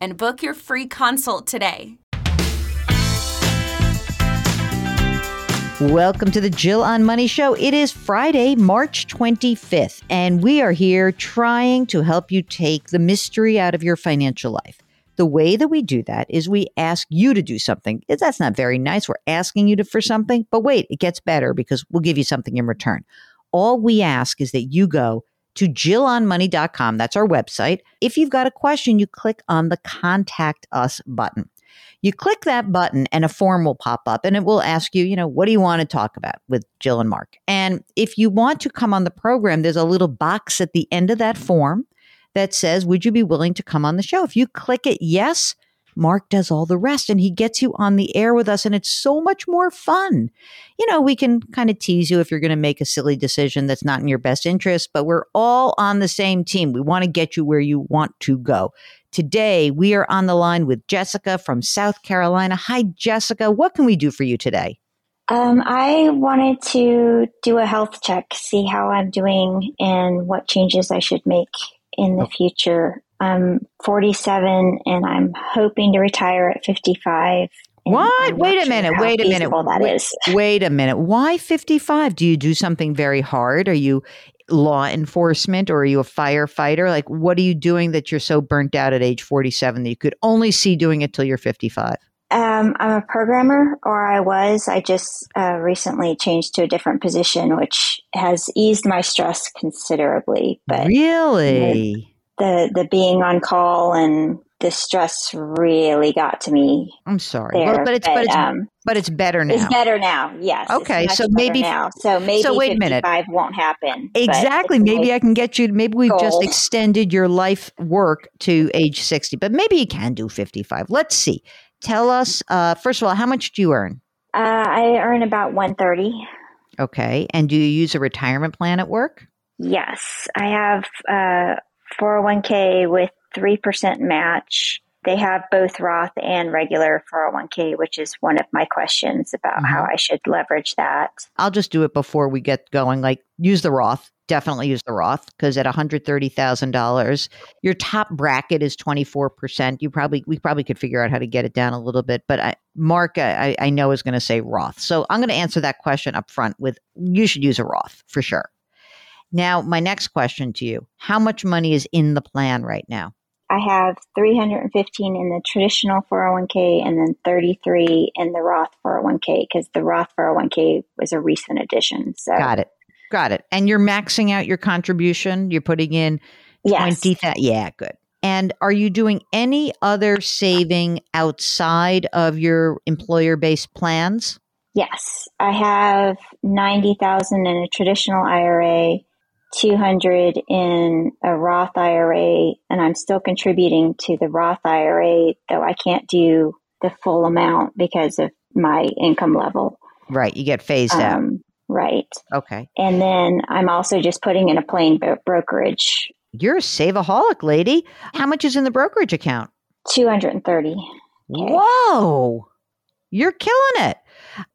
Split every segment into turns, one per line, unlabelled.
And book your free consult today.
Welcome to the Jill on Money Show. It is Friday, March 25th, and we are here trying to help you take the mystery out of your financial life. The way that we do that is we ask you to do something. That's not very nice. We're asking you to for something, but wait, it gets better because we'll give you something in return. All we ask is that you go to jillonmoney.com. That's our website. If you've got a question, you click on the contact us button. You click that button and a form will pop up and it will ask you, you know, what do you want to talk about with Jill and Mark? And if you want to come on the program, there's a little box at the end of that form that says, would you be willing to come on the show? If you click it, yes, Mark does all the rest and he gets you on the air with us and it's so much more fun. You know, we can kind of tease you if you're going to make a silly decision that's not in your best interest, but we're all on the same team. We want to get you where you want to go. Today, we are on the line with Jessica from South Carolina. Hi, Jessica. What can we do for you today?
Um, I wanted to do a health check, see how I'm doing, and what changes I should make in the future. I'm 47 and I'm hoping to retire at 55.
What? Wait a minute. Wait a minute.
That
wait,
is.
wait a minute. Why 55? Do you do something very hard? Are you law enforcement or are you a firefighter? Like, what are you doing that you're so burnt out at age 47 that you could only see doing it till you're 55?
Um, I'm a programmer, or I was. I just uh, recently changed to a different position, which has eased my stress considerably. But
really?
The the being on call and the stress really got to me
I'm sorry.
there.
Well, but it's but it's
um,
but it's better now.
it's better now. Yes.
Okay, so maybe-
now. So maybe
so wait a minute.
55 won't happen.
Exactly. Maybe
my
I can get you. Maybe we've just extended your life work to age 60, but maybe you can do 55. Let's see. Tell us, uh, first of all, how much do you earn?
Uh, I earn about 130.
Okay. And do you use a retirement plan at work?
Yes, I have uh, 401k with 3% match. They have both Roth and regular 401k, which is one of my questions about how
Mm-hmm.
I should leverage that.
I'll just do it before we get going. Like, use the Roth. Definitely use the Roth because at $130,000, your top bracket is 24%. You probably, we probably could figure out how to get it down a little bit. But I, Mark, I, I know is going to say Roth. So I'm going to answer that question up front with you should use a Roth for sure. Now, my next question to you How much money is in the plan right now?
I have 315 in the traditional 401k and then 33 in the Roth 401k because the Roth 401k was a recent addition. So,
Got it. Got it. And you're maxing out your contribution. You're putting in
yes.
20,000. Yeah, good. And are you doing any other saving outside of your employer based plans?
Yes, I have 90,000 in a traditional IRA, 200 in a Roth IRA, and I'm still contributing to the Roth IRA, though I can't do the full amount because of my income level.
Right. You get phased out.
Um, right.
Okay.
And then I'm also just putting in a plain bro- brokerage,
You're a saveaholic, lady. How much is in the brokerage account?
230.
Whoa. You're killing it.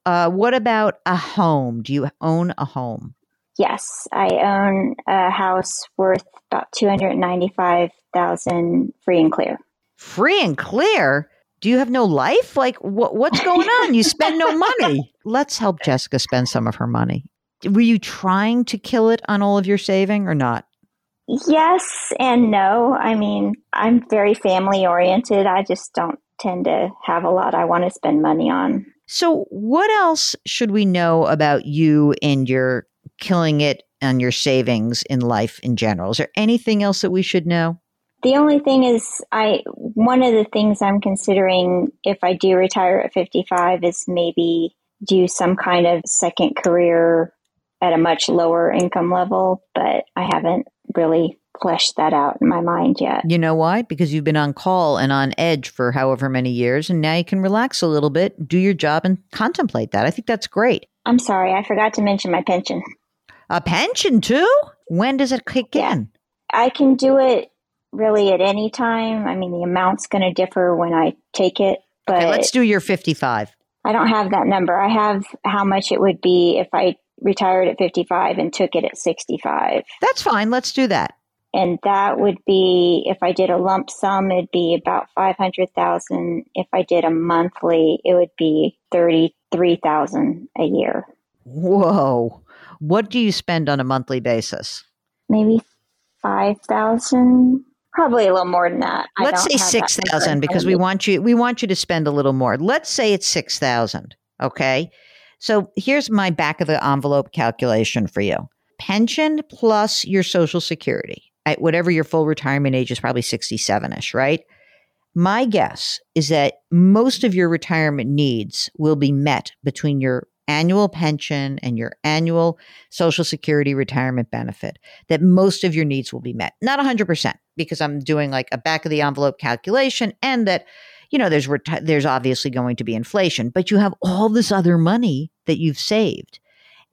Uh, what about a home? Do you own a home?
Yes, I own a house worth about two hundred ninety-five thousand, free and clear.
Free and clear. Do you have no life? Like what? What's going on? You spend no money. Let's help Jessica spend some of her money. Were you trying to kill it on all of your saving or not?
Yes and no. I mean, I'm very family oriented. I just don't tend to have a lot I want to spend money on.
So, what else should we know about you and your killing it on your savings in life in general? Is there anything else that we should know?
The only thing is, I one of the things I'm considering if I do retire at 55 is maybe do some kind of second career at a much lower income level, but I haven't really fleshed that out in my mind yet.
You know why? Because you've been on call and on edge for however many years, and now you can relax a little bit, do your job, and contemplate that. I think that's great.
I'm sorry, I forgot to mention my pension.
A pension too? When does it kick in?
I can do it really at any time. I mean, the amount's going to differ when I take it, but
Okay, let's do your 55.
I don't have that number. I have how much it would be if I retired at 55 and took it at 65.
That's fine. Let's do that.
And that would be if I did a lump sum, it'd be about 500,000. If I did a monthly, it would be 33,000 a year.
Whoa. What do you spend on a monthly basis?
Maybe 5,000. Probably a little more than that. I
Let's say
have that
six
number in
thousand
front
because we want you we want you to spend a little more. Let's say it's six thousand. Okay. So here's my back of the envelope calculation for you. Pension plus your social security at whatever your full retirement age is probably 67ish, right? My guess is that most of your retirement needs will be met between your annual pension and your annual social security retirement benefit that most of your needs will be met. Not 100% because I'm doing like a back of the envelope calculation and that you know there's reti- there's obviously going to be inflation, but you have all this other money that you've saved.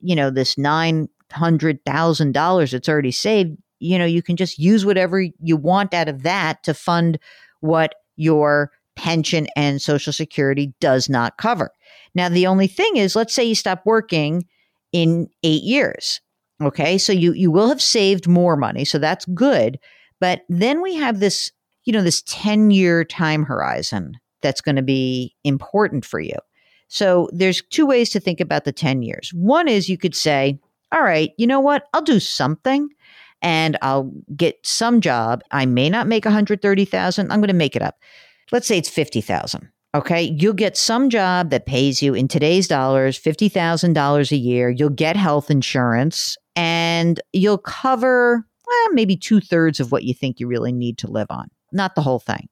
You know, this $900,000 that's already saved, you know, you can just use whatever you want out of that to fund what your pension and social security does not cover. Now, the only thing is, let's say you stop working in eight years. Okay. So you, you will have saved more money. So that's good. But then we have this, you know, this 10 year time horizon that's going to be important for you. So there's two ways to think about the 10 years. One is you could say, all right, you know what? I'll do something and I'll get some job. I may not make 130,000. I'm going to make it up. Let's say it's 50,000. Okay. You'll get some job that pays you in today's dollars, $50,000 a year. You'll get health insurance and you'll cover well, maybe two thirds of what you think you really need to live on, not the whole thing.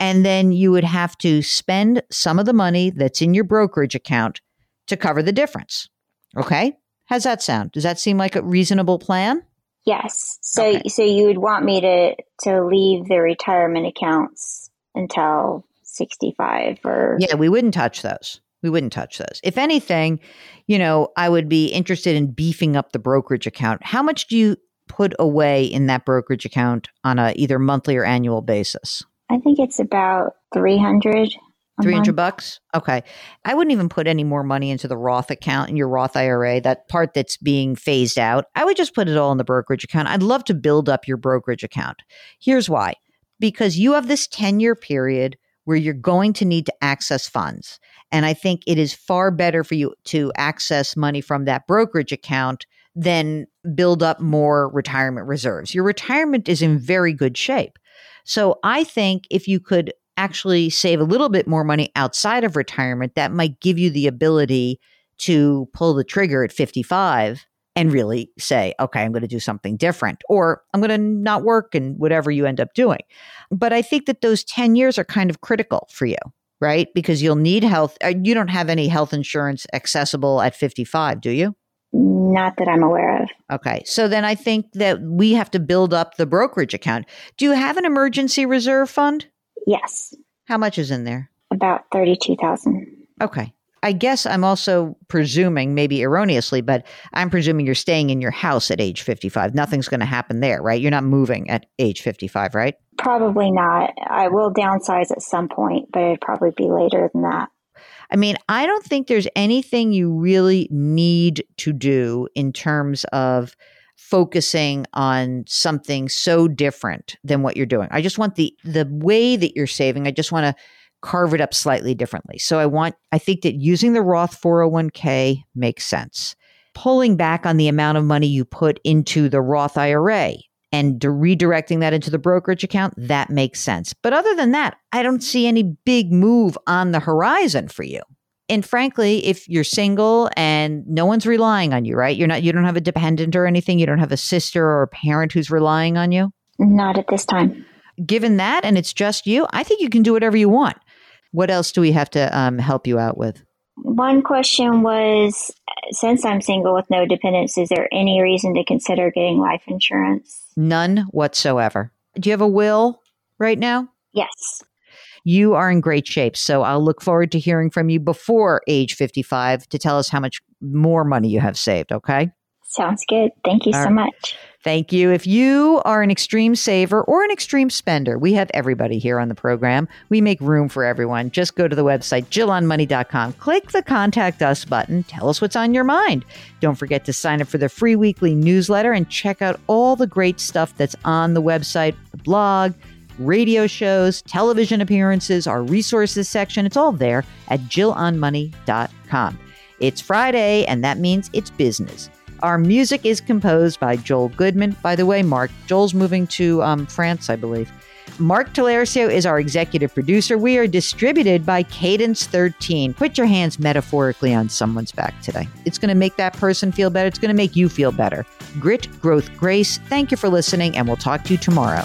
And then you would have to spend some of the money that's in your brokerage account to cover the difference. Okay. How's that sound? Does that seem like a reasonable plan?
Yes. So
Okay.
so you would want me to to leave the retirement accounts until 65 or
Yeah, we wouldn't touch those. We wouldn't touch those. If anything, you know, I would be interested in beefing up the brokerage account. How much do you put away in that brokerage account on a either monthly or annual basis?
I think it's about 300
300 bucks? Okay. I wouldn't even put any more money into the Roth account in your Roth IRA, that part that's being phased out. I would just put it all in the brokerage account. I'd love to build up your brokerage account. Here's why because you have this 10 year period where you're going to need to access funds. And I think it is far better for you to access money from that brokerage account than build up more retirement reserves. Your retirement is in very good shape. So I think if you could actually save a little bit more money outside of retirement, that might give you the ability to pull the trigger at 55 and really say, okay, I'm going to do something different, or I'm going to not work and whatever you end up doing. But I think that those 10 years are kind of critical for you, right? Because you'll need health. uh, You don't have any health insurance accessible at 55, do you?
Not that I'm aware of.
Okay. So then I think that we have to build up the brokerage account. Do you have an emergency reserve fund?
Yes.
How much is in there?
About 32,000.
Okay. I guess I'm also presuming, maybe erroneously, but I'm presuming you're staying in your house at age 55. Nothing's going to happen there, right? You're not moving at age 55, right?
Probably not. I will downsize at some point, but it'd probably be later than that.
I mean, I don't think there's anything you really need to do in terms of focusing on something so different than what you're doing. I just want the the way that you're saving, I just want to carve it up slightly differently. So I want I think that using the Roth 401k makes sense. Pulling back on the amount of money you put into the Roth IRA and redirecting that into the brokerage account, that makes sense. But other than that, I don't see any big move on the horizon for you. And frankly, if you're single and no one's relying on you, right? You're not you don't have a dependent or anything, you don't have a sister or a parent who's relying on you?
Not at this time.
Given that and it's just you, I think you can do whatever you want. What else do we have to um, help you out with?
One question was since I'm single with no dependents, is there any reason to consider getting life insurance?
None whatsoever. Do you have a will right now?
Yes.
You are in great shape. So I'll look forward to hearing from you before age 55 to tell us how much more money you have saved. Okay.
Sounds good. Thank you All so right. much.
Thank you. If you are an extreme saver or an extreme spender, we have everybody here on the program. We make room for everyone. Just go to the website, JillOnMoney.com. Click the contact us button. Tell us what's on your mind. Don't forget to sign up for the free weekly newsletter and check out all the great stuff that's on the website, the blog, radio shows, television appearances, our resources section. It's all there at JillOnMoney.com. It's Friday, and that means it's business. Our music is composed by Joel Goodman. By the way, Mark, Joel's moving to um, France, I believe. Mark Talercio is our executive producer. We are distributed by Cadence 13. Put your hands metaphorically on someone's back today. It's going to make that person feel better. It's going to make you feel better. Grit, growth, grace. Thank you for listening, and we'll talk to you tomorrow.